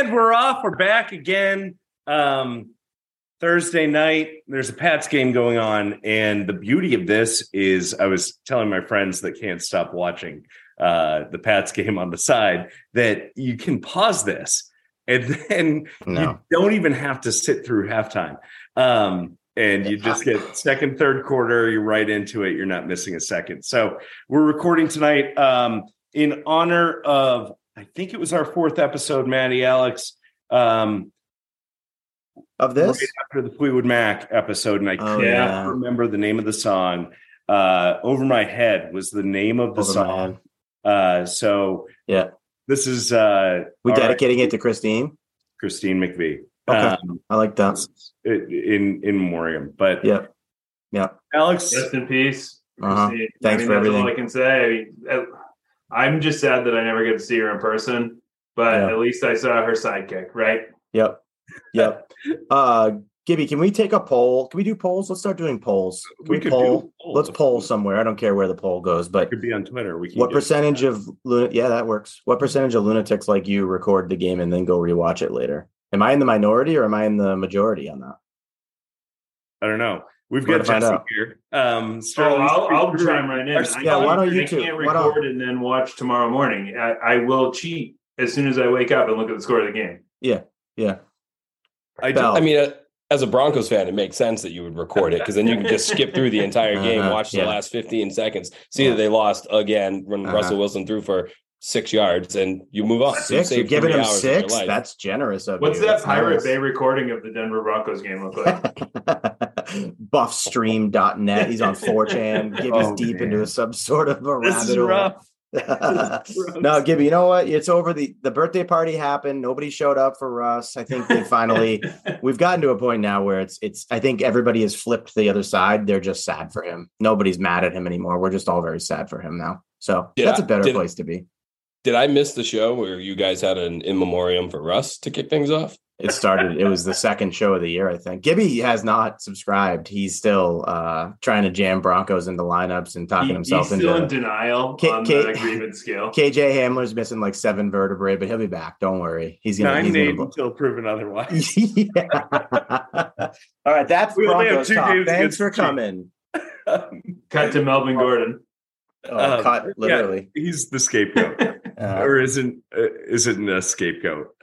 And we're off. We're back again. Um, Thursday night, there's a Pats game going on. And the beauty of this is I was telling my friends that can't stop watching uh, the Pats game on the side that you can pause this and then No. you don't even have to sit through halftime. Um, and you just get second, third quarter, you're right into it. You're not missing a second. So we're recording tonight um, in honor of, I think it was our fourth episode, Matty Alex. Um, Of this? right after the Fleetwood Mac episode, and I Oh, can't yeah. remember the name of the song. Uh, Over My Head was the name of the Over song. Uh, so Yeah. this is uh, We our dedicating it to Christine. Christine McVie. Okay. Um, I like that. in in memoriam, but Yeah. Yeah. Alex, Rest in peace. Uh-huh. Thanks I mean, for that's everything. all I can say. I mean, I- I'm just sad that I never get to see her in person, but Yeah. at least I saw her sidekick, right? Yep. Yep. uh Gibby, can we take a poll? Can we do polls? Let's start doing polls. Can We we, could poll? do. Let's poll somewhere. I don't care where the poll goes, but it could be on Twitter. We can what percentage of luna- yeah, that works. What percentage of lunatics like you record the game and then go rewatch it later? Am I in the minority or am I in the majority on that? I don't know. We've got gonna find Jesse out. here. Um, Oh, I'll, I'll chime right in. Our- I Yeah, why don't you I two? can't Why don't- record and then watch tomorrow morning. I, I will cheat as soon as I wake up and look at the score of the game. Yeah. Yeah. I don't, I mean, uh, as a Broncos fan, it makes sense that you would record it because then you can just skip through the entire game, Uh-huh, watch the yeah. last 15 seconds, see Yeah. that they lost again when Uh-huh. Russell Wilson threw for six yards, and you move on. So you Six. You're giving him hours of your six. That's generous of you. What's you. that That's Pirate nice. Bay recording of the Denver Broncos game look like? buffstream.net. He's on 4chan. Gibby's Oh, deep man. into some sort of a this rabbit is hole. no, Gibby, you know what? It's over. The the birthday party happened. Nobody showed up for Russ. I think they finally we've gotten to a point now where it's it's I think everybody has flipped the other side. They're just sad for him. Nobody's mad at him anymore. We're just all very sad for him now. So Did that's I- a better did- place to be. Did I miss the show where you guys had an in memoriam for Russ to kick things off? It started, it was the second show of the year, I think. Gibby has not subscribed. He's still uh trying to jam Broncos into lineups and talking He- himself he's still in denial K- on K- the agreement scale. KJ Hamler's missing like seven vertebrae, but he'll be back. Don't worry. He's gonna. Nine he's named gonna until proven otherwise. All right, that's We only have Broncos two talk. games Thanks for coming. Cut to Melvin Gordon. Oh, Um, cut yeah. literally. He's the scapegoat, Uh, or isn't uh, isn't a scapegoat?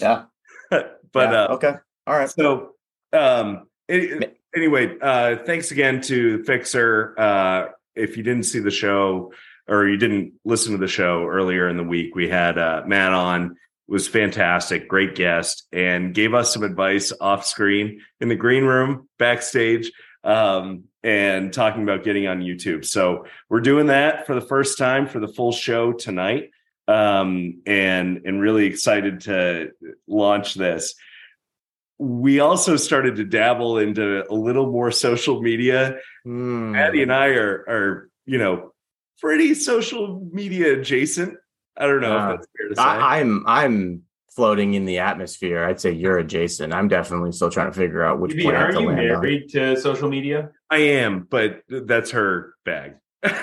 yeah. but yeah, uh, okay. All right. So, um, any- anyway, uh, thanks again to Fixer. Uh, if you didn't see the show or you didn't listen to the show earlier in the week, we had uh, Matt on. Was fantastic, great guest, and gave us some advice off screen in the green room backstage, um, and talking about getting on YouTube. So we're doing that for the first time for the full show tonight, um, and and really excited to launch this we also started to dabble into a little more social media. Matty and I are are, you know, pretty social media adjacent. I don't know Ah. if that's fair to say. I, I'm I'm floating in the atmosphere. I'd say you're adjacent. I'm definitely still trying to figure out which planet are to you land on. married to social media? I am, but that's her bag.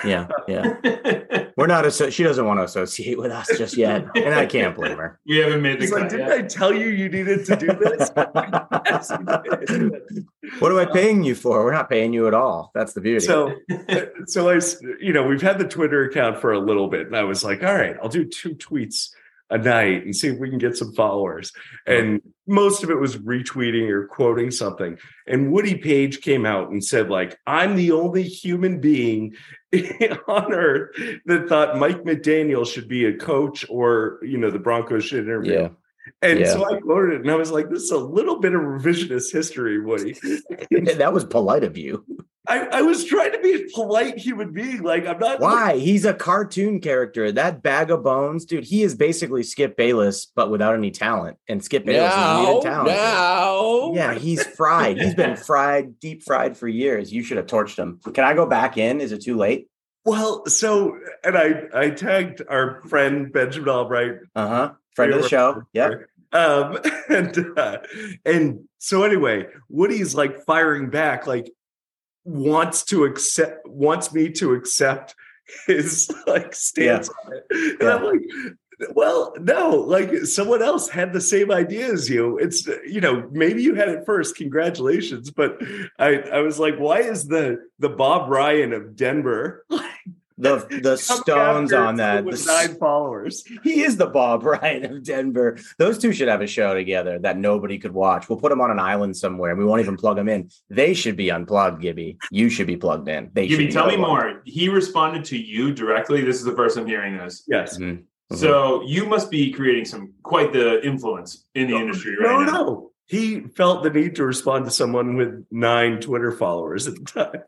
Yeah, yeah. We're not. Asso- she doesn't want to associate with us just yet, and I can't blame her. we haven't made the He's like, cut didn't yet. I tell you you needed to do this? Yes, you did. what am I uh, paying you for? We're not paying you at all. That's the beauty. so so I, s- you know, we've had the Twitter account for a little bit, and I was like, all right, I'll do two tweets a night and see if we can get some followers. And most of it was retweeting or quoting something. And Woody Paige came out and said, like, I'm the only human being on earth that thought Mike McDaniel should be a coach or, you know, the Broncos should interview. yeah. And Yeah. so I quoted it and I was like, this is a little bit of revisionist history, Woody. that was polite of you. I, I was trying to be a polite human being. Like, I'm not Why? He's a cartoon character. That bag of bones, dude. He is basically Skip Bayless, but without any talent. And Skip Bayless is Now, needed talent. now, Yeah, he's fried. He's been fried, deep fried for years. You should have torched him. Can I go back in? Is it too late? Well, so and I I tagged our friend Benjamin Albright. Uh huh. Friend of the show. Yeah. Um and uh, and so anyway, Woody's like firing back, like wants to accept wants me to accept his like stance on it. And I'm like, Well, no, like someone else had the same idea as you. It's you know maybe you had it first. Congratulations, but I I was like, why is the the Bob Ryan of Denver the the stones on that with the, nine followers? He is the Bob Ryan of Denver. Those two should have a show together that nobody could watch. We'll put them on an island somewhere. and We won't even plug them in. They should be unplugged, Gibby. You should be plugged in. They Gibby, should tell me more. He responded to you directly. This is the first I'm hearing this. Yes. Mhm. So you must be creating some quite the influence in the industry right no, now. no. He felt the need to respond to someone with nine Twitter followers at the time.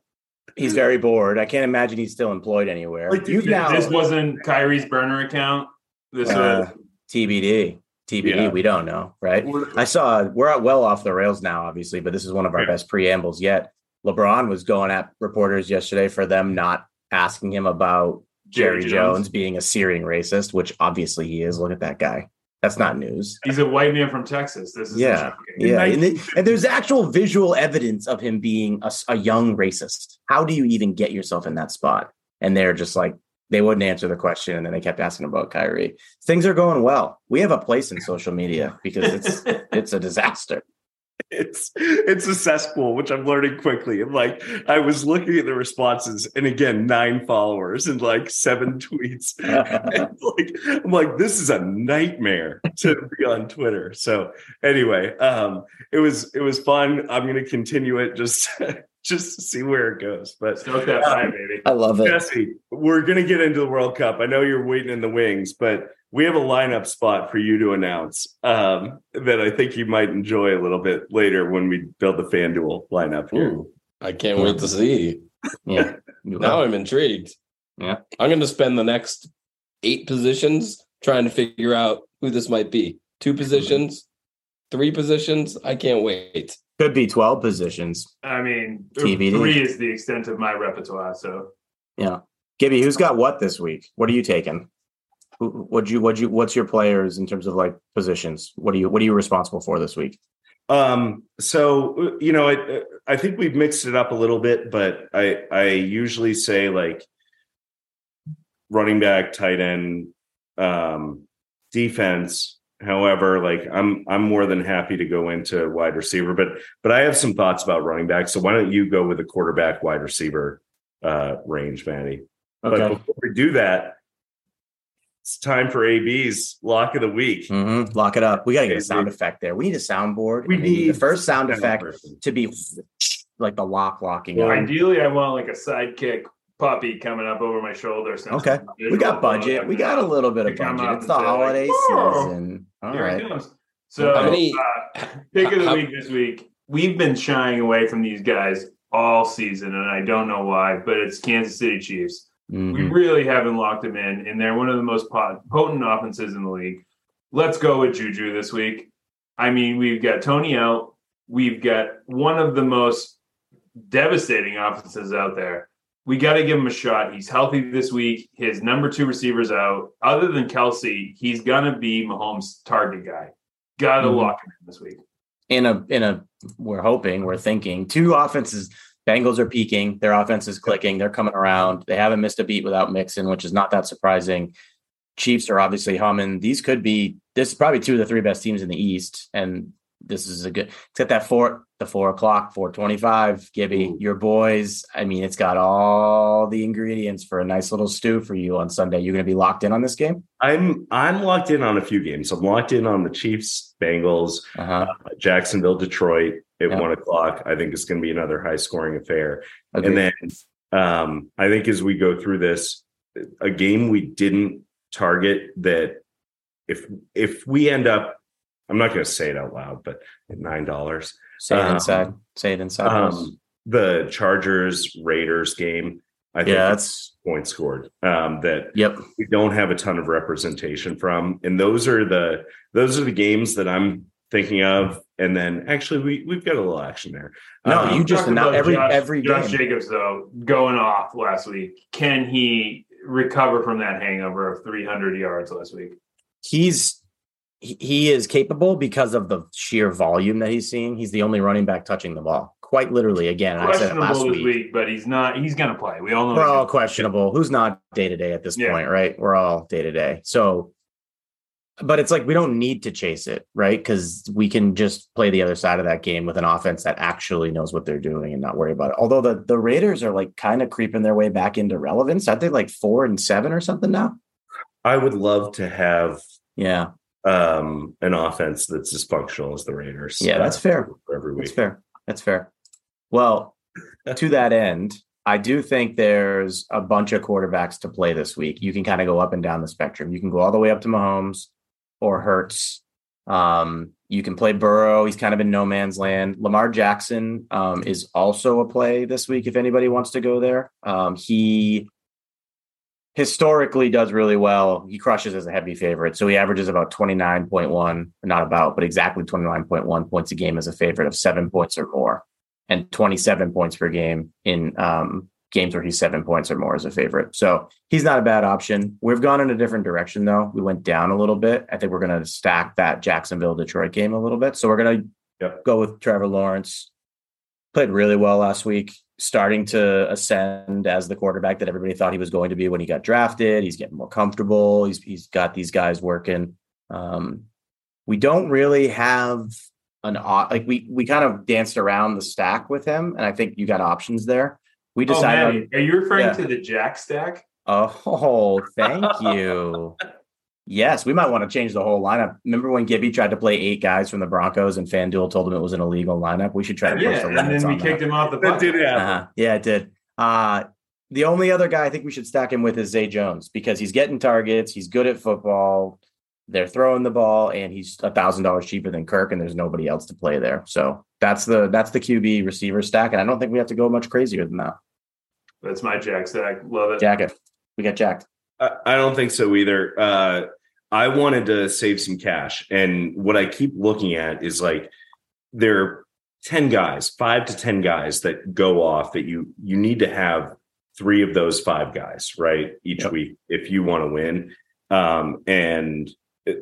He's very bored. I can't imagine he's still employed anywhere. Like, You've now This wasn't Kyrie's burner account. This uh, was TBD. TBD. Yeah. We don't know, right? I saw we're well off the rails now, obviously, but this is one of our Yeah. best preambles yet. LeBron was going at reporters yesterday for them not asking him about Jerry, Jerry Jones. Jones. being a searing racist, which obviously he is. Look at that guy. That's not news. he's a white man from Texas. This is Yeah. Yeah, and, and there's actual visual evidence of him being a young racist. How do you even get yourself in that spot? And they're just like they wouldn't answer the question, and then they kept asking about Kyrie. Things are going well. We have a place in social media because it's it's a disaster. It's it's a cesspool, which I'm learning quickly. And like I was looking at the responses, and again, nine followers and like seven tweets. And, like I'm like, this is a nightmare to be on Twitter. So anyway, um, it was it was fun. I'm gonna continue it just just to see where it goes. But Stoke that fire, baby. I love it. Jesse, we're gonna get into the World Cup. I know you're waiting in the wings, but we have a lineup spot for you to announce um, that I think you might enjoy a little bit later when we build the FanDuel lineup here. Ooh, I can't wait to see. Yeah. Now I'm intrigued. Yeah. I'm going to spend the next eight positions trying to figure out who this might be. Two positions, three positions. I can't wait. Could be 12 positions. I mean, TBD. three is the extent of my repertoire. So Yeah. Gibby, who's got what this week? What are you taking? Would you what you what's your players in terms of like positions? What are you what are you responsible for this week? Um, so you know, I, I think we've mixed it up a little bit, but I I usually say like running back, tight end, um, defense. However, like I'm I'm more than happy to go into wide receiver, but but I have some thoughts about running back. So why don't you go with the quarterback wide receiver uh range, Manny? But before we do that, it's time for AB's lock of the week. Mhm. Lock it up. We gotta get a sound effect there. We need a soundboard. We need, maybe the first sound sound effect person. to be like the lock locking. Well, on. ideally, I want like a sidekick puppy coming up over my shoulder. so Okay. We got budget. We got a little bit of budget. It's the say, like, holiday season. All Here right. it comes. So, How many- uh, pick of the how- week this week. We've been shying away from these guys all season, and I don't know why, but it's Kansas City Chiefs. We Mhm. really haven't locked them in, and they're one of the most pot- potent offenses in the league. Let's go with Juju this week. I mean, we've got Tony out. We've got one of the most devastating offenses out there. We got to give him a shot. He's healthy this week. His number two receiver's out. Other than Kelce, he's gonna be Mahomes' target guy. Got to Mhm. lock him in this week. in a in a we're hoping we're thinking two offenses bengals are peaking. Their offense is clicking. They're coming around. They haven't missed a beat without mixing which is not that surprising. Chiefs are obviously humming. These could be this is probably two of the three best teams in the east and this is a good except that four the four o'clock 425 gibby Ooh. your boys i mean it's got all the ingredients for a nice little stew for you on sunday. You're going to be locked in on this game? I'm I'm locked in on a few games. I'm locked in on the Chiefs, Bengals, uh-huh. Jacksonville, Detroit at Yeah. one o'clock. I think it's going to be another high scoring affair. Agreed. And then um, I think as we go through this, a game we didn't target that if if we end up, I'm not going to say it out loud, but at nine dollars, say it um, inside say it inside um, the Chargers Raiders game. I think yeah that's that's point scored. Um, that yep we don't have a ton of representation from and those are the those are the games that i'm thinking of and then actually we we've got a little action there No, Um, you just Talked announced every Josh, every Josh game. Jacobs though going off last week. Can he recover from that hangover of 300 yards last week? He's he- he is capable because of the sheer volume that he's seeing. He's the only running back touching the ball, quite literally. Again, I said it Questionable last this week. week. but he's not. He's going to play. We all know. We're all questionable. Who's not day to day at this Yeah. point, right? We're all day to day. So but it's like we don't need to chase it, right? Because we can just play the other side of that game with an offense that actually knows what they're doing and not worry about it. Although the the Raiders are like kind of creeping their way back into relevance. Aren't they like four and seven or something now? I would love to have Yeah, um an offense that's as functional as the Raiders. Yeah, that's uh, fair. every week. that's fair. That's fair. Well, to that end, I do think there's a bunch of quarterbacks to play this week. You can kind of go up and down the spectrum. You can go all the way up to Mahomes or Hurts. Um, you can play Burrow. He's kind of in no man's land. Lamar Jackson um, is also a play this week if anybody wants to go there. Um, he historically does really well. He crushes as a heavy favorite. So he averages about 29.1, not about, but exactly 29.1 points a game as a favorite of seven points or more, and 27 points per game in um, games where he's seven points or more as a favorite. So he's not a bad option. We've gone in a different direction though. We went down a little bit. I think we're going to stack that Jacksonville Detroit game a little bit. So we're going to Yep. go with Trevor Lawrence. Played really well last week, starting to ascend as the quarterback that everybody thought he was going to be when he got drafted. He's getting more comfortable. He's he's got these guys working. Um, we don't really have an like we we kind of danced around the stack with him, and I think you got options there. We Oh, decided. on- Matty, are you referring Yeah. to the Jack stack? Oh, thank you. yes, we might want to change the whole lineup. Remember when Gibby tried to play eight guys from the Broncos and FanDuel told him it was an illegal lineup? We should try to push Yeah, the and then we kicked that. him off the That did podcast. happen. Uh-huh. Yeah, it did. Uh, the only other guy I think we should stack him with is Zay Jones because he's getting targets. He's good at football. They're throwing the ball, and he's a thousand dollars cheaper than Kirk, and there's nobody else to play there. So that's the that's the QB receiver stack, and I don't think we have to go much crazier than that. That's my Jack stack. Love it. Jacket, we got jacked. I, I don't think so either. Uh, I wanted to save some cash, and what I keep looking at is like there are ten guys, five to ten guys that go off that you you need to have three of those five guys right each Yep. week if you want to win, um, and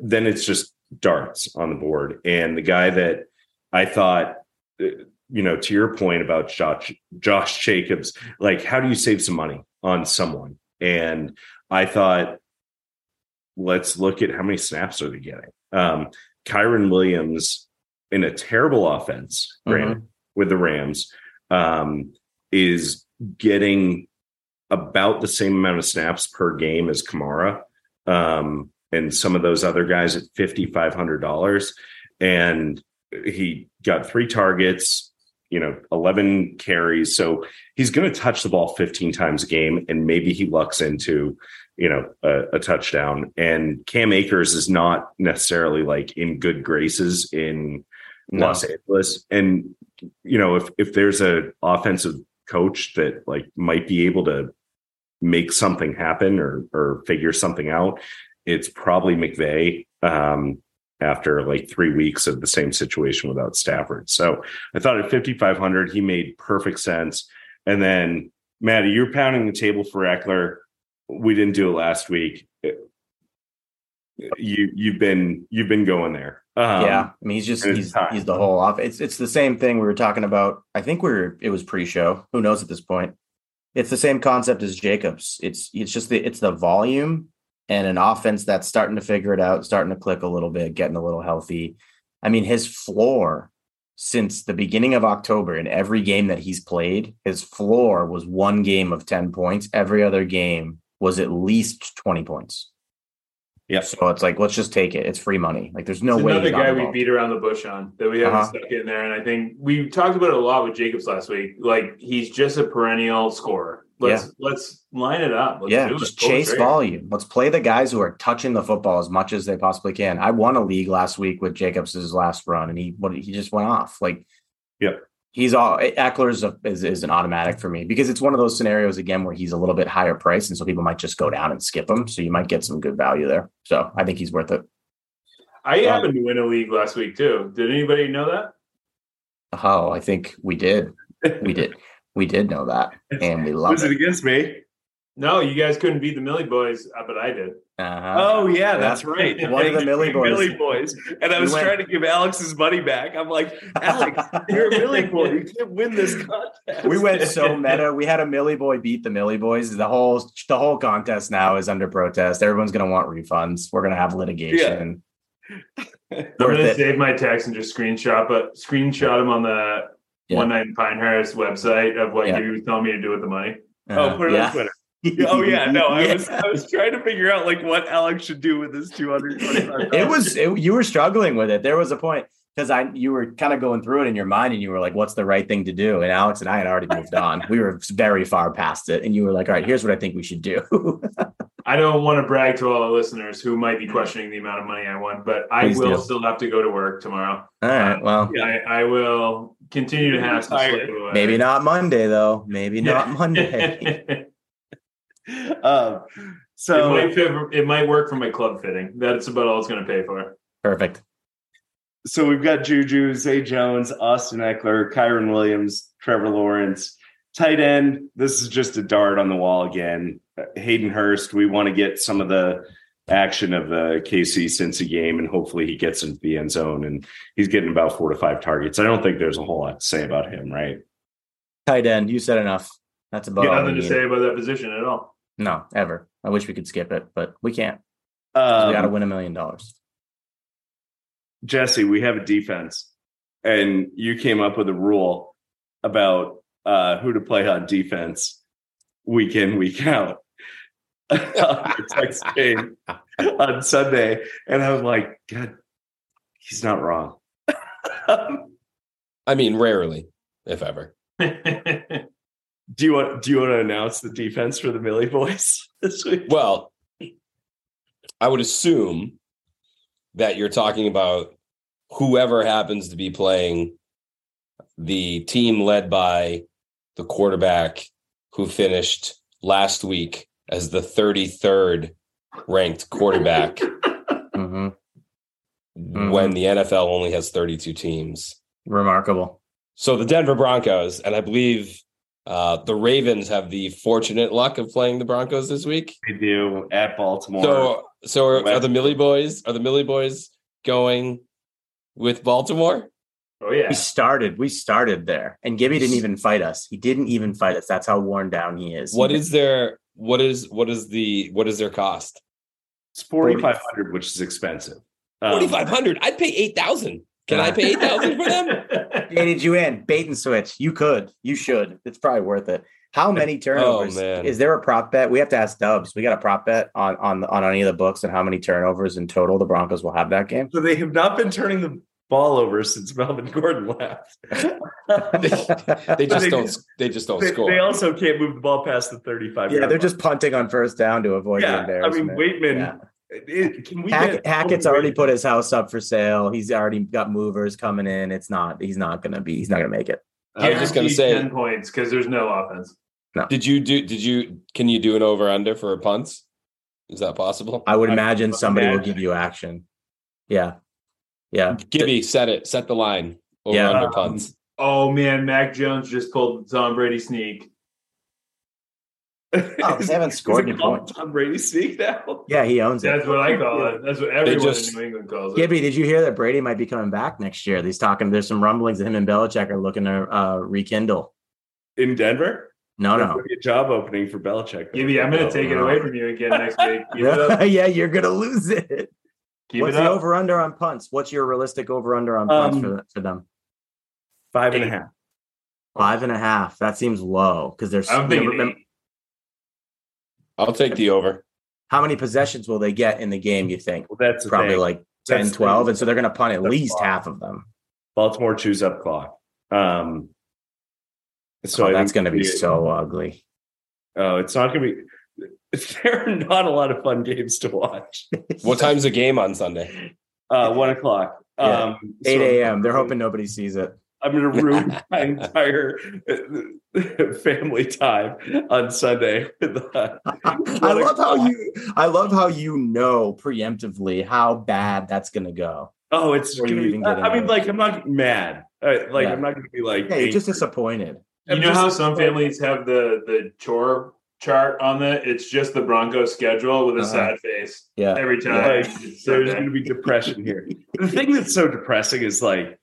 then it's just darts on the board. And the guy that I thought. You know, to your point about Josh, Josh Jacobs, like how do you save some money on someone? And I thought, let's look at how many snaps are they getting. Um, Kyren Williams in a terrible offense, granted, with the Rams, um, is getting about the same amount of snaps per game as Kamara, um, and some of those other guys at fifty five hundred dollars, and he got three targets, you know, eleven carries, so he's going to touch the ball fifteen times a game, and maybe he lucks into you know a, a touchdown. And Cam Akers is not necessarily like in good graces in No. Los Angeles, and you know if if there's a offensive coach that like might be able to make something happen or or figure something out, it's probably McVay. Um, after like three weeks of the same situation without Stafford, so I thought at 5500 he made perfect sense. And then Matty, you're pounding the table for Ekeler. We didn't do it last week. You you've been you've been going there. Um, yeah, I mean he's just he's time. he's the whole off. It's it's the same thing we were talking about. I think we are it was pre-show. Who knows at this point? It's the same concept as Jacobs. It's it's just the it's the volume and an offense that's starting to figure it out, starting to click a little bit, getting a little healthy. I mean, his floor since the beginning of October in every game that he's played, his floor was one game of 10 points. Every other game was at least 20 points. Yeah. So it's like, let's just take it. It's free money. Like there's no It's way. another he's not guy we beat around the bush on that we haven't Uh-huh. stuck in there. And I think we talked about it a lot with Jacobs last week. Like he's just a perennial scorer. Let's let's line it up. Let's yeah, do it. just chase volume. Let's play the guys who are touching the football as much as they possibly can. I won a league last week with Jacobs' last run, and he what he just went off. Like, yeah, he's all Ekeler's a, is is an automatic for me because it's one of those scenarios again where he's a little bit higher price, and so people might just go down and skip him. So you might get some good value there. So I think he's worth it. I Um, happened to win a league last week too. Did anybody know that? Oh, I think we did. We did. We did know that, and we love Was it it. against me? No, you guys couldn't beat the Milly Boys, uh, but I did. Uh-huh. Oh yeah, that's right. One of the Milly Boys. Milly Boys. And I was went- trying to give Alex his money back. I'm like, Alex, you're a Milly Boy. You can't win this contest. we went so meta. We had a Milly Boy beat the Milly Boys. The whole the whole contest now is under protest. Everyone's gonna want refunds. We're gonna have litigation. I'm gonna it. save my text and just screenshot, but screenshot him on the Yeah. One Night in Pinehurst website of what Yeah. Gibby was telling me to do with the money. Uh-huh. Oh, put it yeah. on Twitter. Oh yeah, no, I Yeah. was I was trying to figure out like what Alex should do with his 225. it was it, you were struggling with it. There was a point because I you were kind of going through it in your mind and you were like, "What's the right thing to do?" And Alex and I had already moved on. We were very far past it, and you were like, "All right, here's what I think we should do." I don't want to brag to all the listeners who might be questioning the amount of money I won, but I Please will do. still have to go to work tomorrow. All right, uh, well, Yeah. I, I will continue to have to Tired. maybe not Monday though. Maybe Yeah. not Monday. um, it so might fit, it might work for my club fitting. That's about all it's going to pay for. Perfect. so we've got Juju, Zay Jones, Austin Ekeler, Kyren Williams, Trevor Lawrence, tight end. This is just a dart on the wall again. Uh, Hayden Hurst. We want to get some of the action of the KC Cincy game, and hopefully he gets into the end zone. And he's getting about four to five targets. I don't think there's a whole lot to say about him, right? Tight end. You said enough. That's about Got nothing to say about that position at all. No, ever. I wish we could skip it, but we can't. 'cause we got to Um, win a million dollars. Jesse, we have a defense, and you came up with a rule about uh, who to play on defense week in, week out. On text game on Sunday, and I was like, God, he's not wrong. I mean, rarely, if ever. do you want do you want to announce the defense for the Milly Boys this week? Well, I would assume that you're talking about whoever happens to be playing the team led by the quarterback who finished last week as the 33rd ranked quarterback hmm when the NFL only has 32 teams. Remarkable. So the Denver Broncos, and I believe uh, the Ravens have the fortunate luck of playing the Broncos this week. They do at Baltimore. So, so are, are the Milly Boys? Are the Milly Boys going with Baltimore? oh yeah. We started. We started there, and Gibby didn't even fight us. He didn't even fight us. That's how worn down he is. What He- is their what is what is the what is their cost? it's forty five hundred, which is expensive. Um, Forty five hundred. I'd pay eight thousand. Can I pay eight thousand for them? baited you in? Bait and switch. You could. You should. It's probably worth it. How many turnovers? man. Is there a prop bet? We have to ask Dubs. We got a prop bet on on on any of the books and how many turnovers in total the Broncos will have that game. So they have not been turning the ball over since Melvin Gordon left. They just They don't. just- They just don't They, score. they also can't move the ball past the 35. yeah, they're just punting on first down to avoid the yeah. I mean, embarrassment. Waitman. Yeah. it- can we Hack, Hackett's already put his house up for sale. He's already got movers coming in. It's not. He's not gonna be. He's not gonna make it. I was just gonna Guaranteed say- ten points because there's no offense. No. Did you do? Did you? Can you do an over under for a punts? Is that possible? I would I- imagine somebody will give you action. Yeah, yeah. Gibby, set it. Set the line. Over Yeah. under Um, punts. Oh man, Mac Jones just pulled the Tom Brady sneak. Oh, they haven't scored any points. Tom Brady sneak now. Yeah, he owns it. That's what I call it. That's what everyone just- in New England calls it. Gibby, did you hear that Brady might be coming back next year? He's talking. There's some rumblings that him and Belichick are looking to uh, rekindle. in Denver. No, That no. be a job opening for Belichick. Gibby, I'm going No, to take it away from you again next week. Keep it yeah, you're gonna lose it. Keep What's it the over under on punts? What's your realistic over under on punts Um, for, the, for them? Five and a Eight. half. Five and a half. That seems low because there's I'm thinking never- eight. I'll take the over. how many possessions will they get in the game? You think Well, that's probably thing. like 10, That's 12, and so they're gonna punt at least fine. half of them. Baltimore chews up clock. Um, so So I that's gonna be the- so ugly. Oh, it's not going to be. There are not a lot of fun games to watch. What time's the game on Sunday? Uh, one o'clock. Yeah. Um, so 8 a.m. They're hoping nobody sees it. I'm going to ruin my entire uh, family time on Sunday. With, uh, I love how you I love how you know preemptively how bad that's gonna go. oh, it's gonna be, even I mean, like, I'm not mad. Uh, like, Yeah. I'm not going to be like, Yeah, you're just disappointed. You know how some families have the the chore chart on the. It's just the Broncos schedule with a Uh-huh. sad face Yeah. every time. Like, there's going to be depression here. the thing that's so depressing is like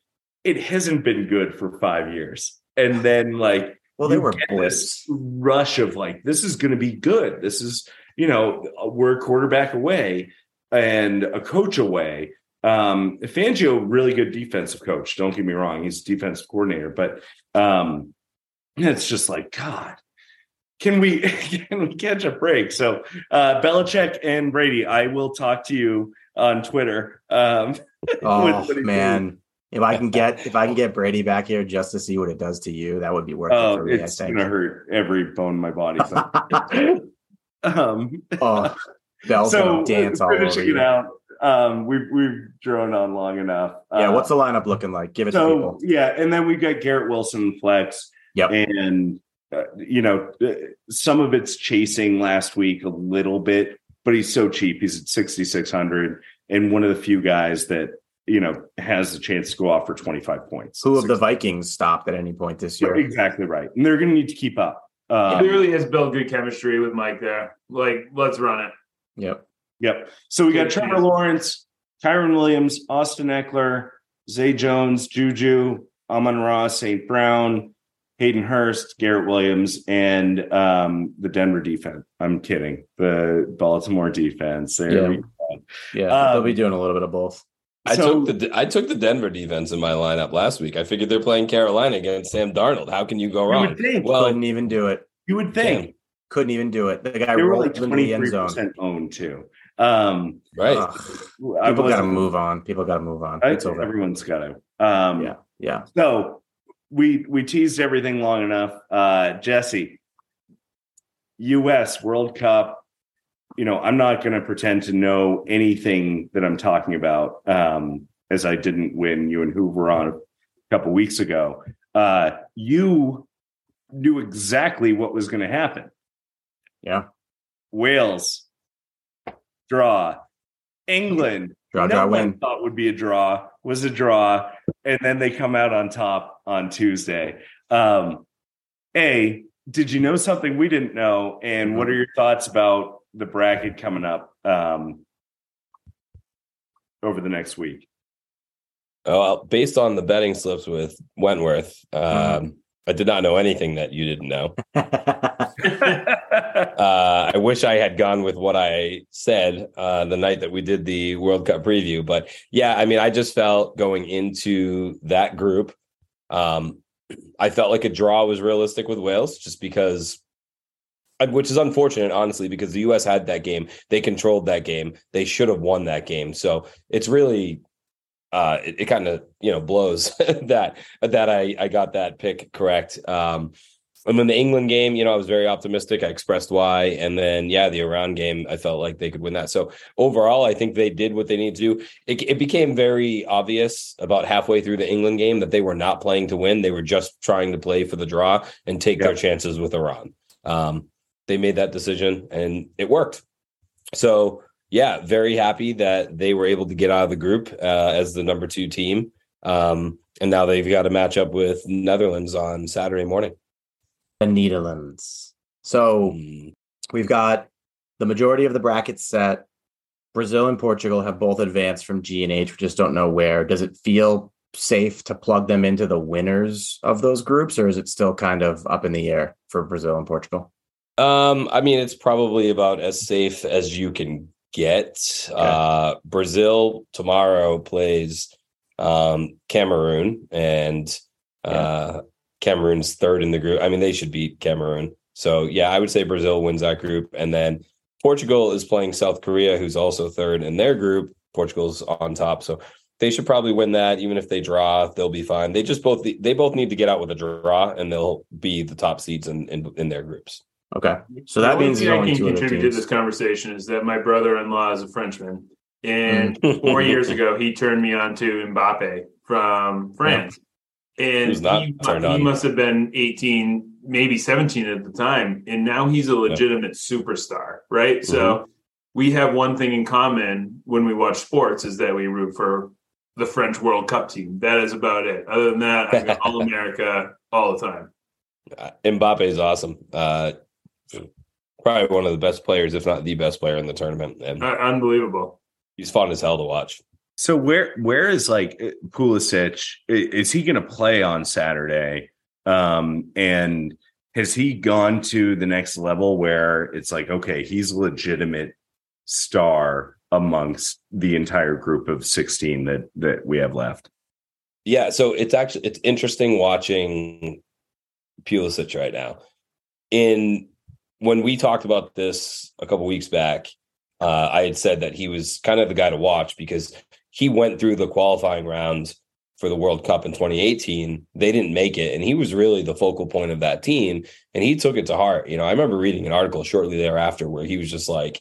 it hasn't been good for five years, and then like Well, they you were get this rush of like this is going to be good. This is you know we're a quarterback away and a coach away. Um, Fangio, really good defensive coach. Don't get me wrong; he's a defensive coordinator, but um, it's just like God. Can we can we catch a break? So uh Belichick and Brady, I will talk to you on Twitter. Um Oh man. If I can get if I can get Brady back here just to see what it does to you, that would be worth it oh, for me, I it's gonna hurt every bone in my body. Um oh, Bell's so gonna dance all over you. out. Um we've we've drawn on long enough. Yeah, Uh, what's the lineup looking like? Give it to so people. yeah, and then we've got Garrett Wilson flex. Yep. And uh, you know, uh, some of it's chasing last week a little bit, but he's so cheap. He's at 6600 and one of the few guys that, you know, has a chance to go off for 25 points. Who of the Vikings stopped at any point this year? Exactly right. And they're going to need to keep up. He Um, clearly has built good chemistry with Mike there. Like, let's run it. Yep. Yep. So we got Trevor. Lawrence, Kyren Williams, Austin Ekeler, Zay Jones, Juju, Amon-Ra, St. Brown, Hayden Hurst, Garrett Williams, and um, the Denver defense. I'm kidding. The Baltimore defense. There Yeah. we go. Yeah. Um, they'll be doing a little bit of both. I So- took the I took the Denver defense in my lineup last week. I figured they're playing Carolina against Sam Darnold. How can you go You wrong? would think. Well, Couldn't even do it. you would think. Couldn't even do it. The guy They were rolled like the end 23% zone. owned too. Um, right. Ugh. I People got to move on. People got to move on. I- It's over. Everyone's got to. Um, Yeah. Yeah. So we we teased everything long enough. Uh Jesse, US World Cup. You know, I'm not going to pretend to know anything that I'm talking about, um, as I didn't win you and Hoover on a couple weeks ago. Uh, you knew exactly what was going to happen. Yeah. Wales draw, England Draw, no draw, one win. thought would be a draw was a draw, and then they come out on top on Tuesday. Um, a, did you know something we didn't know? And what are your thoughts about the bracket coming up um, over the next week? Well, based on the betting slips with Wentworth, um, Mm-hmm. I did not know anything that you didn't know. Uh, I wish I had gone with what I said uh, the night that we did the World Cup preview. But yeah, I mean, I just felt going into that group, um, I felt like a draw was realistic with Wales just because, uh, which is unfortunate, honestly, because the U.S. had that game. They controlled that game. They should have won that game. So it's really. Uh, it, it kind of you know blows that that I I got that pick correct. Um, and then the England game, you know, I was very optimistic. I expressed why. And then, yeah, the Iran game, I felt like they could win that. So overall, I think they did what they needed to do. It, it became very obvious about halfway through the England game that they were not playing to win. They were just trying to play for the draw and take their chances with Iran. Um, they made that decision and it worked. So, yeah, very happy that they were able to get out of the group uh, as the number two team. Um, and now they've got to match up with Netherlands on Saturday morning. The Netherlands. So Mm. we've got the majority of the brackets set. Brazil and Portugal have both advanced from G and H. We just don't know where. Does it feel safe to plug them into the winners of those groups, or is it still kind of up in the air for Brazil and Portugal? Um, I mean, it's probably about as safe as you can get. Uh, Brazil tomorrow plays um, Cameroon, and uh, Cameroon's third in the group. I mean, they should beat Cameroon. So, yeah, I would say Brazil wins that group, and then Portugal is playing South Korea, who's also third in their group. Portugal's on top, so they should probably win that. Even if they draw, they'll be fine. They just both they both need to get out with a draw, and they'll be the top seeds in in, in their groups. Okay, so The that only means thing there's I only can two other contribute to this conversation is that my brother-in-law is a Frenchman, and four years ago he turned me on to Mbappe from France, and he, he must have been eighteen, maybe seventeen at the time, and now he's a legitimate superstar, right? Mm-hmm. So we have one thing in common when we watch sports is that we root for the French World Cup team. That is about it. Other than that, I got all America all the time. Uh, Mbappe is awesome. Uh, probably one of the best players, if not the best player in the tournament, and Uh, unbelievable. he's fun as hell to watch. So where where is like uh, Pulisic? Is he going to play on Saturday? Um, and has he gone to the next level where it's like, okay, he's a legitimate star amongst the entire group of 16 that that we have left? Yeah, so it's actually it's interesting watching Pulisic right now. In when we talked about this a couple weeks back, uh, I had said that he was kind of the guy to watch because he went through the qualifying rounds for the World Cup in 2018. They didn't make it, and he was really the focal point of that team, and he took it to heart. You know, I remember reading an article shortly thereafter where he was just like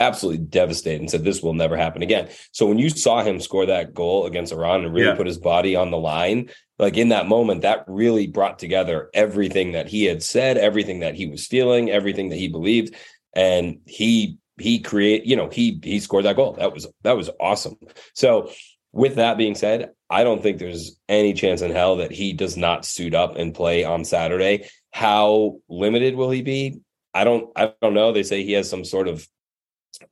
absolutely devastated and said this will never happen again. So when you saw him score that goal against Iran and really Yeah. put his body on the line, like in that moment, that really brought together everything that he had said, everything that he was feeling, everything that he believed, and he he create, you know, he he scored that goal. That was that was awesome. So with that being said, I don't think there's any chance in hell that he does not suit up and play on Saturday. How limited will he be? I don't I don't know. They say he has some sort of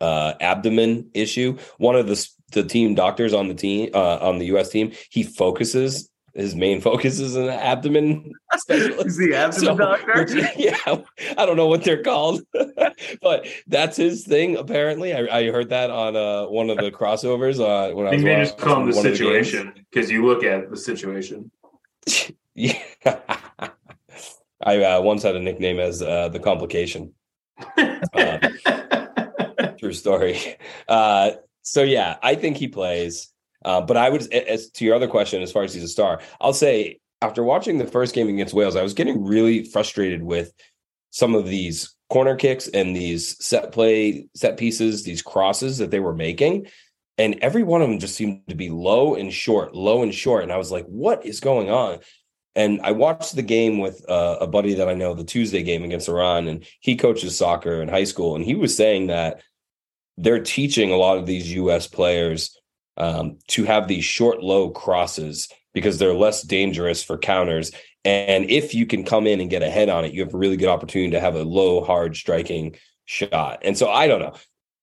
uh abdomen issue. One of the the team doctors on the team uh on the US team, he focuses his main focus is an abdomen specialist. Is the abdomen So, doctor? which- yeah, I don't know what they're called, but that's his thing. Apparently, I, I heard that on uh, one of the crossovers uh, when I, I think was they just call him the one of games. situation because you look at the situation. Yeah, I uh, once had a nickname as uh, the complication. Uh, True story. Uh, so yeah, I think he plays. Uh, but I would, as to your other question, as far as he's a star, I'll say after watching the first game against Wales, I was getting really frustrated with some of these corner kicks and these set play set pieces, these crosses that they were making. And every one of them just seemed to be low and short, low and short. And I was like, what is going on? And I watched the game with uh, a buddy that I know, the Tuesday game against Iran, and he coaches soccer in high school. And he was saying that they're teaching a lot of these US players um, to have these short, low crosses because they're less dangerous for counters. And if you can come in and get ahead on it, you have a really good opportunity to have a low, hard striking shot. And so I don't know.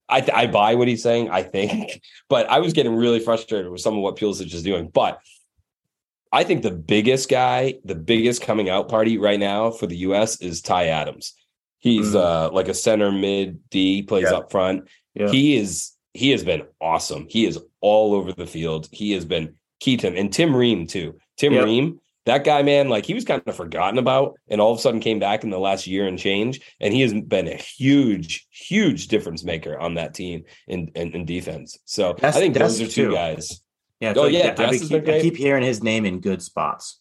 I, th- I buy what he's saying, I think, but I was getting really frustrated with some of what Pulisic is doing. But I think the biggest guy, the biggest coming out party right now for the US is Ty Adams. He's Mm. uh, like a center mid D, plays Yeah. up front. Yeah. He is he has been awesome. He is all over the field. He has been key to him. And Tim Ream too. Tim Yep. Ream, that guy, man, like he was kind of forgotten about and all of a sudden came back in the last year and change. And he has been a huge, huge difference maker on that team in in, in defense. So That's- I think those are two too. guys. Yeah. Oh, yeah, I, keep. I keep hearing his name in good spots.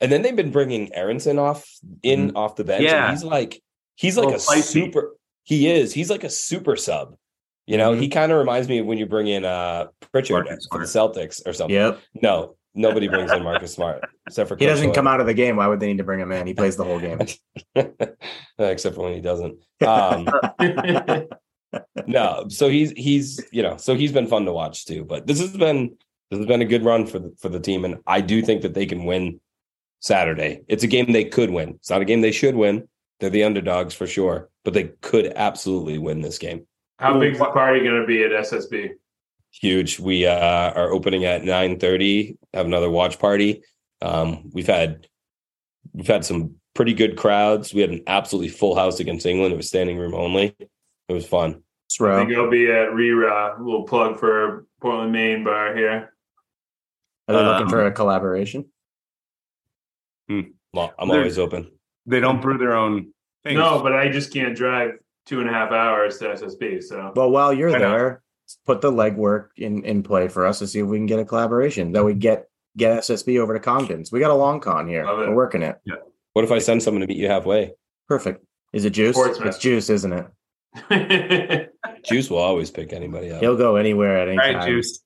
And then they've been bringing Aaronson off in mm-hmm. off the bench. Yeah. And he's like he's like Well, a super. He is. He's like a super sub. You know, Mhm. he kind of reminds me of when you bring in uh Pritchard Marcus for the Celtics or something. Yep. No, nobody brings in Marcus Smart except for He doesn't come out of the game. Why would they need to bring him in? He plays the whole game. except for when he doesn't. Um, no, so he's he's you know so he's been fun to watch too. But this has been this has been a good run for the for the team, and I do think that they can win Saturday. It's a game they could win. It's not a game they should win. They're the underdogs for sure, but they could absolutely win this game. How big's the party going to be at SSB? Huge. We uh, are opening at nine thirty. Have another watch party. Um, we've had we've had some pretty good crowds. We had an absolutely full house against England. It was standing room only. It was fun. I think I'll be at Ri Ra. A little plug for Portland, Maine bar here. Are they looking Um, for a collaboration? Well, I'm They're- always open. They don't brew their own things. No, but I just can't drive two and a half hours to SSB. So Well, while you're Why not? there, put the legwork in in play for us to see if we can get a collaboration. That we get get SSB over to Congdon's. We got a long con here. Love it. We're working it. What if I send someone to meet you halfway? Perfect. Is it juice? Portsmouth. It's juice, isn't it? Juice will always pick anybody up. He'll go anywhere at any All time. Juice.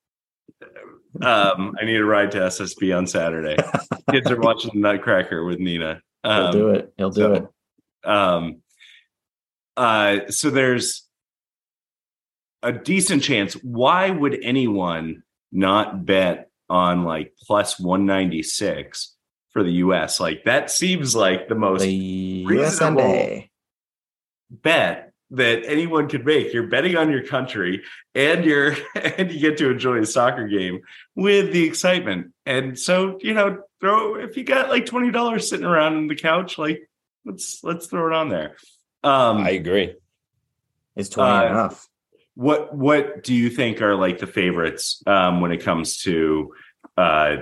Um, I need a ride to SSB on Saturday. Kids are watching Nutcracker with Nina. He'll Um, do it. He'll do so- it. Um, uh, so there's a decent chance. Why would anyone not bet on like plus 196 for the US? Like that seems like the most The reasonable- bet that anyone could make. You're betting on your country and you're and you get to enjoy a soccer game with the excitement. And so, you know, throw if you got like $20 sitting around on the couch, like let's let's throw it on there. Um I agree. Is 20 Uh, enough? what what do you think are like the favorites um when it comes to uh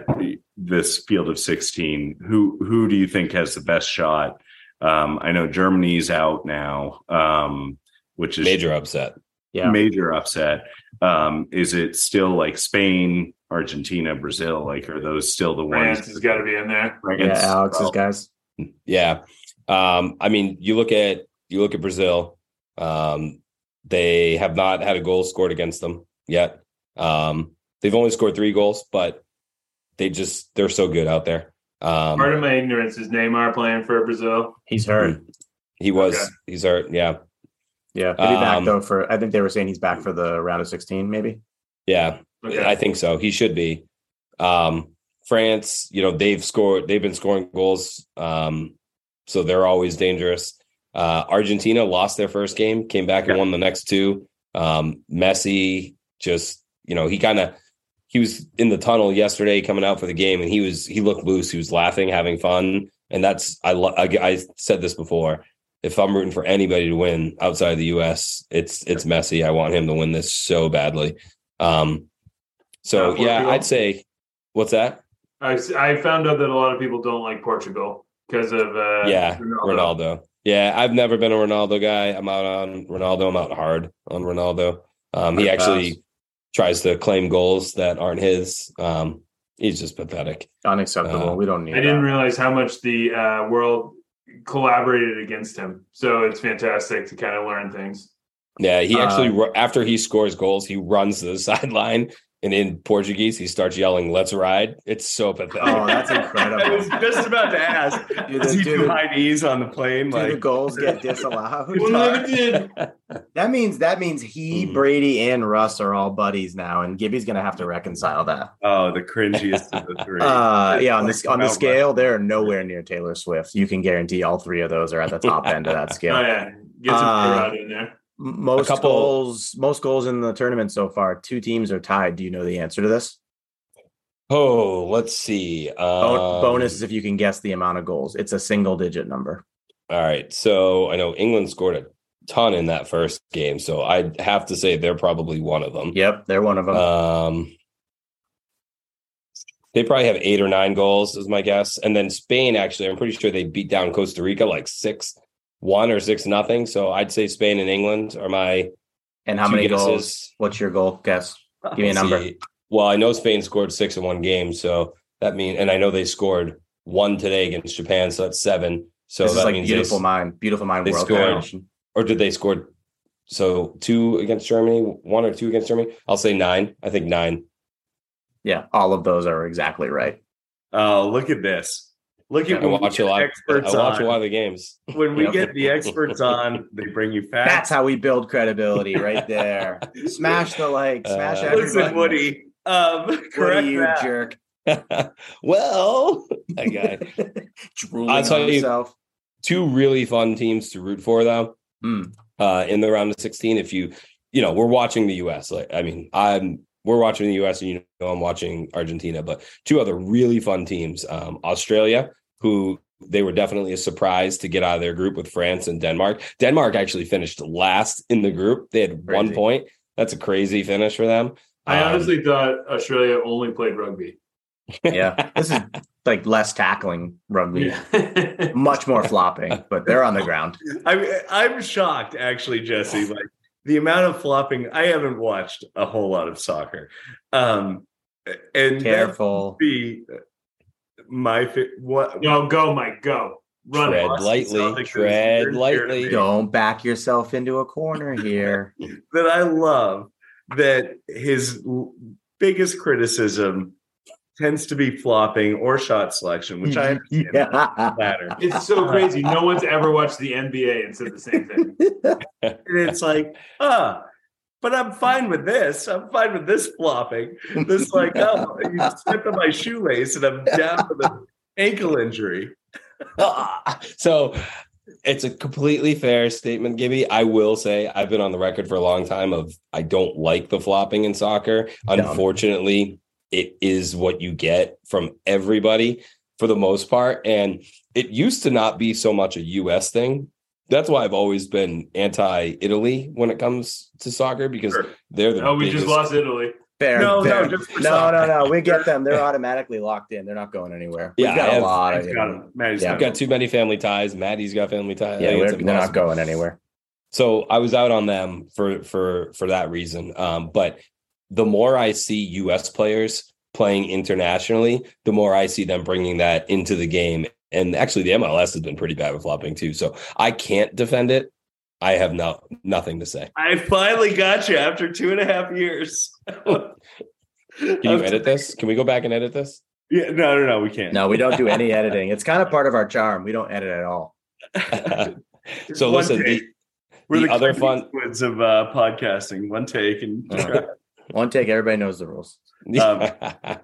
this field of 16 who who do you think has the best shot um i know germany's out now um which is Major upset. Yeah. major upset um is it still like spain argentina brazil like are those still the ones France has got to be in there. Yeah, Alex's guys. Yeah. Um, I mean, you look at you look at Brazil. Um, they have not had a goal scored against them yet. Um, they've only scored three goals, but they just they're so good out there. Um, Part of my ignorance is Neymar playing for Brazil. He's hurt. he was Okay. he's hurt. Yeah, Yeah. He'll be back Um, though for I think they were saying he's back for the round of 16, maybe. yeah. Okay. I think so. He should be. Um, France, you know, they've scored. They've been scoring goals, um, so they're always dangerous. Uh, Argentina lost their first game, came back and Yeah. won the next two. Um, Messi just, you know, he kind of he was in the tunnel yesterday coming out for the game, and he was he looked loose. He was laughing, having fun, and that's I lo- I, I said this before. If I'm rooting for anybody to win outside of the U.S., it's it's Messi. I want him to win this so badly. Um, so yeah, Portugal? I'd say what's that? I, I found out that a lot of people don't like Portugal because of uh, yeah, Ronaldo. Ronaldo. Yeah, I've never been a Ronaldo guy. I'm out on Ronaldo. I'm out hard on Ronaldo. Um, he actually pass. tries to claim goals that aren't his. Um, he's just pathetic. Unacceptable. Uh, we don't need I didn't realize how much the uh, world collaborated against him. So it's fantastic to kind of learn things. Yeah, he actually Uh, after he scores goals, he runs to the sideline and in Portuguese he starts yelling "Let's ride." It's so pathetic. Oh, that's incredible! I was just about to ask Do does the, he do do high knees on the plane do the like goals get disallowed? Unlimited. That means that means he, Mhm. Brady, and Russ are all buddies now, and Gibby's gonna have to reconcile that. oh the cringiest of the three Uh, yeah, on this on the scale, they're nowhere near Taylor Swift. You can guarantee all three of those are at the top end of that Oh scale. yeah, get some uh, in there. Most couple- goals, most goals in the tournament so far. Two teams are tied. Do you know the answer to this? oh, let's see. Um, Bonus is if you can guess the amount of goals. It's a single digit number. All right. So I know England scored a ton in that first game. So I'd have to say they're probably one of them. Yep, they're one of them. Um, they probably have eight or nine goals, is my guess. And then Spain, actually, I'm pretty sure they beat down Costa Rica like six one or six nothing. So I'd say Spain and England are my and how two many guesses. goals? What's your goal guess? Give me a number. see. Well, I know Spain scored six in one game, so that means, and I know they scored one today against Japan, so that's seven. So this that is like means beautiful s- mind, beautiful mind they world. scored- competition. or did they score so two against Germany, one or two against Germany? I'll say nine. I think nine. Yeah, all of those are exactly right. oh look at this look at I when we watch a get lot. I experts watch on. a lot of the games. when we Yep. get the experts on they bring you facts That's how we build credibility, right there. smash the like, smash Uh, every listen button. woody um What are correct you, that. jerk? well, that guy. Drooling I'll tell on you- Two really fun teams to root for, though. Hmm. Uh, in the round of sixteen, if you, you know, we're watching the U.S. Like, I mean, I'm we're watching the U.S. and you know I'm watching Argentina, but two other really fun teams. Um, Australia, who they were definitely a surprise to get out of their group with France and Denmark. Denmark actually finished last in the group. They had one point. That's a crazy finish for them. I Um, honestly thought Australia only played rugby. Yeah, this is like less tackling rugby, much more flopping, but they're on the ground. I'm I'm shocked actually, Jesse. Like the amount of flopping. I haven't watched a whole lot of soccer, um, and that Careful. would be my what Yo, go, Mike, go. Run tread it. Boston lightly. Celtics Tread lightly. Don't back yourself into a corner here. that I love that his biggest criticism tends to be flopping or shot selection, which I understand yeah. matter. It's so crazy. No one's ever watched the NBA and said the same thing. And it's like, ah, but I'm fine with this. I'm fine with this flopping. This like, oh, you stepped on my shoelace and I'm down with an ankle injury. so it's a completely fair statement, Gibby. I will say I've been on the record for a long time of I don't like the flopping in soccer. Unfortunately, it is what you get from everybody for the most part. And it used to not be so much a US thing. That's why I've always been anti Italy when it comes to soccer because sure. they're the. Oh, we just lost Italy. Fair, no, fair. no, no, no, no. We get them. They're automatically locked in. They're not going anywhere. We've yeah, got have, a lot of. Got, Matty's yeah, got too many family ties. Matty's got family ties. Yeah, they're not going anywhere. So I was out on them for for for that reason. Um, but the more I see U.S. players playing internationally, the more I see them bringing that into the game. And actually, the MLS has been pretty bad with flopping too. So I can't defend it. I have no nothing to say. I finally got you after two and a half years. Can you edit this? Can we go back and edit this? Yeah, no, no, no, we can't. No, we don't do any editing. It's kind of part of our charm. We don't edit at all. so listen, the, we're the, the other fun woods of uh, podcasting. One take and one take. Everybody knows the rules. Um,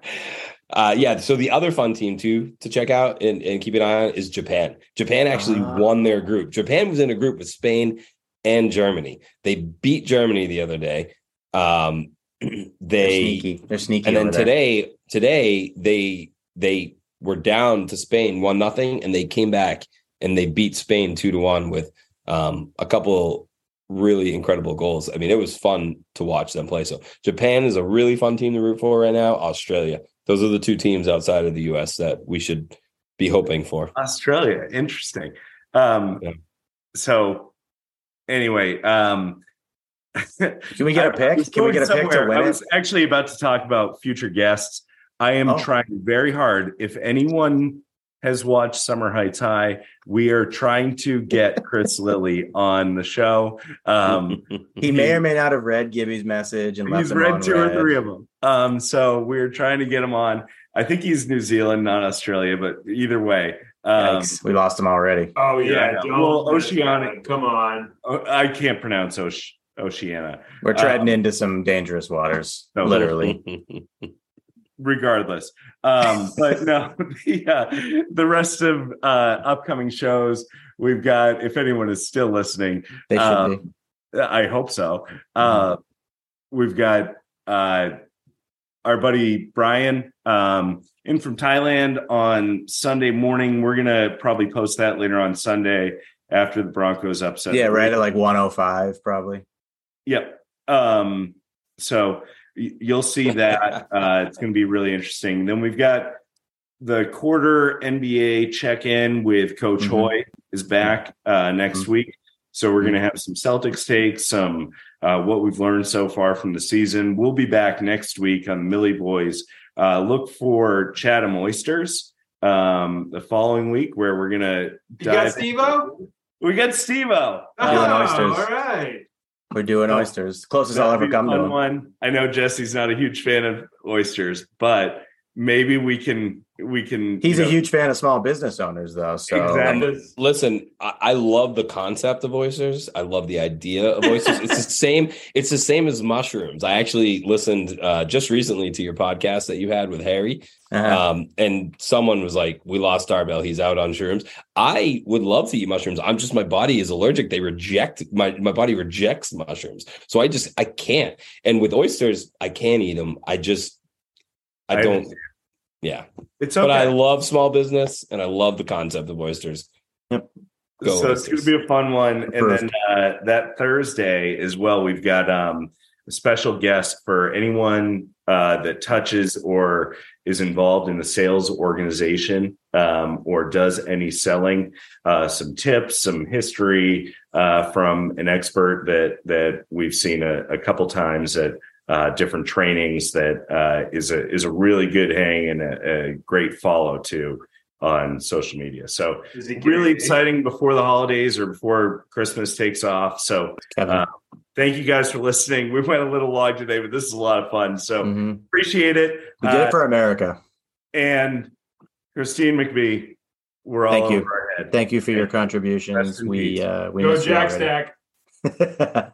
uh, yeah. So the other fun team too to check out and, and keep an eye on is Japan. Japan actually uh, won their group. Japan was in a group with Spain and Germany. They beat Germany the other day. Um, they they're sneaky. They're sneaky. And then today, there. today they they were down to Spain one nothing, and they came back and they beat Spain two to one with um, a couple really incredible goals. I mean, it was fun to watch them play. So Japan is a really fun team to root for right now. Australia. Those are the two teams outside of the US that we should be hoping for. Australia, interesting. Um, yeah. so anyway, um, can we get a pick? Can we get a pick to win? I was actually about to talk about future guests. I am oh. trying very hard. If anyone has watched Summer Heights High. We are trying to get Chris Lilley on the show. Um, he may or may not have read Gibby's message and he's read two or three of them. Um, so we're trying to get him on. I think he's New Zealand, not Australia, but either way. Um, we lost him already. Oh yeah, yeah well, Oceania. Come on, I can't pronounce Oceania. Oceania. We're treading um, into some dangerous waters, no, literally. regardless. Um, but no, the, uh, the rest of uh, upcoming shows we've got, if anyone is still listening, they should um, be. I hope so. Uh, mm-hmm. We've got uh, our buddy Brian um, in from Thailand on Sunday morning. We're gonna probably post that later on Sunday after the Broncos upset. Yeah, right at like 105, probably. Yep. Um, so you'll see that. uh, it's going to be really interesting. Then we've got the quarter NBA check in with Coach mm-hmm. Hoy is back uh, next mm-hmm. week. So we're going to have some Celtics takes, some uh, what we've learned so far from the season. We'll be back next week on the Milly Boys. Uh, look for Chatham Oysters um, the following week, where we're going to. You got Steve-O? We got Steve-O. Oh, oysters. all right. We're doing oysters. Closest I'll ever come to. One. I know Jesse's not a huge fan of oysters, but maybe we can we can he's a know. huge fan of small business owners though so. Exactly. listen I, I, love the concept of oysters. I love the idea of oysters. It's the same it's the same as mushrooms. I actually listened uh, just recently to your podcast that you had with harry. Uh-huh. um, and someone was like we lost Tarbell he's out on shrooms. I would love to eat mushrooms. I'm just my body is allergic. They reject my, my body rejects mushrooms. So i just i can't. And with oysters i can't eat them i just I, I don't yeah. It's okay. But I love small business and I love the concept of oysters. Yep. Go so oysters. it's going to be a fun one. And then uh, that Thursday as well, we've got um, a special guest for anyone uh, that touches or is involved in the sales organization um, or does any selling. Uh, some tips, some history uh, from an expert that that we've seen a, a couple times at uh, different trainings that uh, is a is a really good hang and a, a great follow to on social media. So really exciting before the holidays or before Christmas takes off. So uh, thank you guys for listening. We went a little long today, but this is a lot of fun. So mm-hmm. appreciate it. We did it uh, for America. And Christine McBee, we're all thank you. Thank you for your contributions. We uh, we go Jack Stack.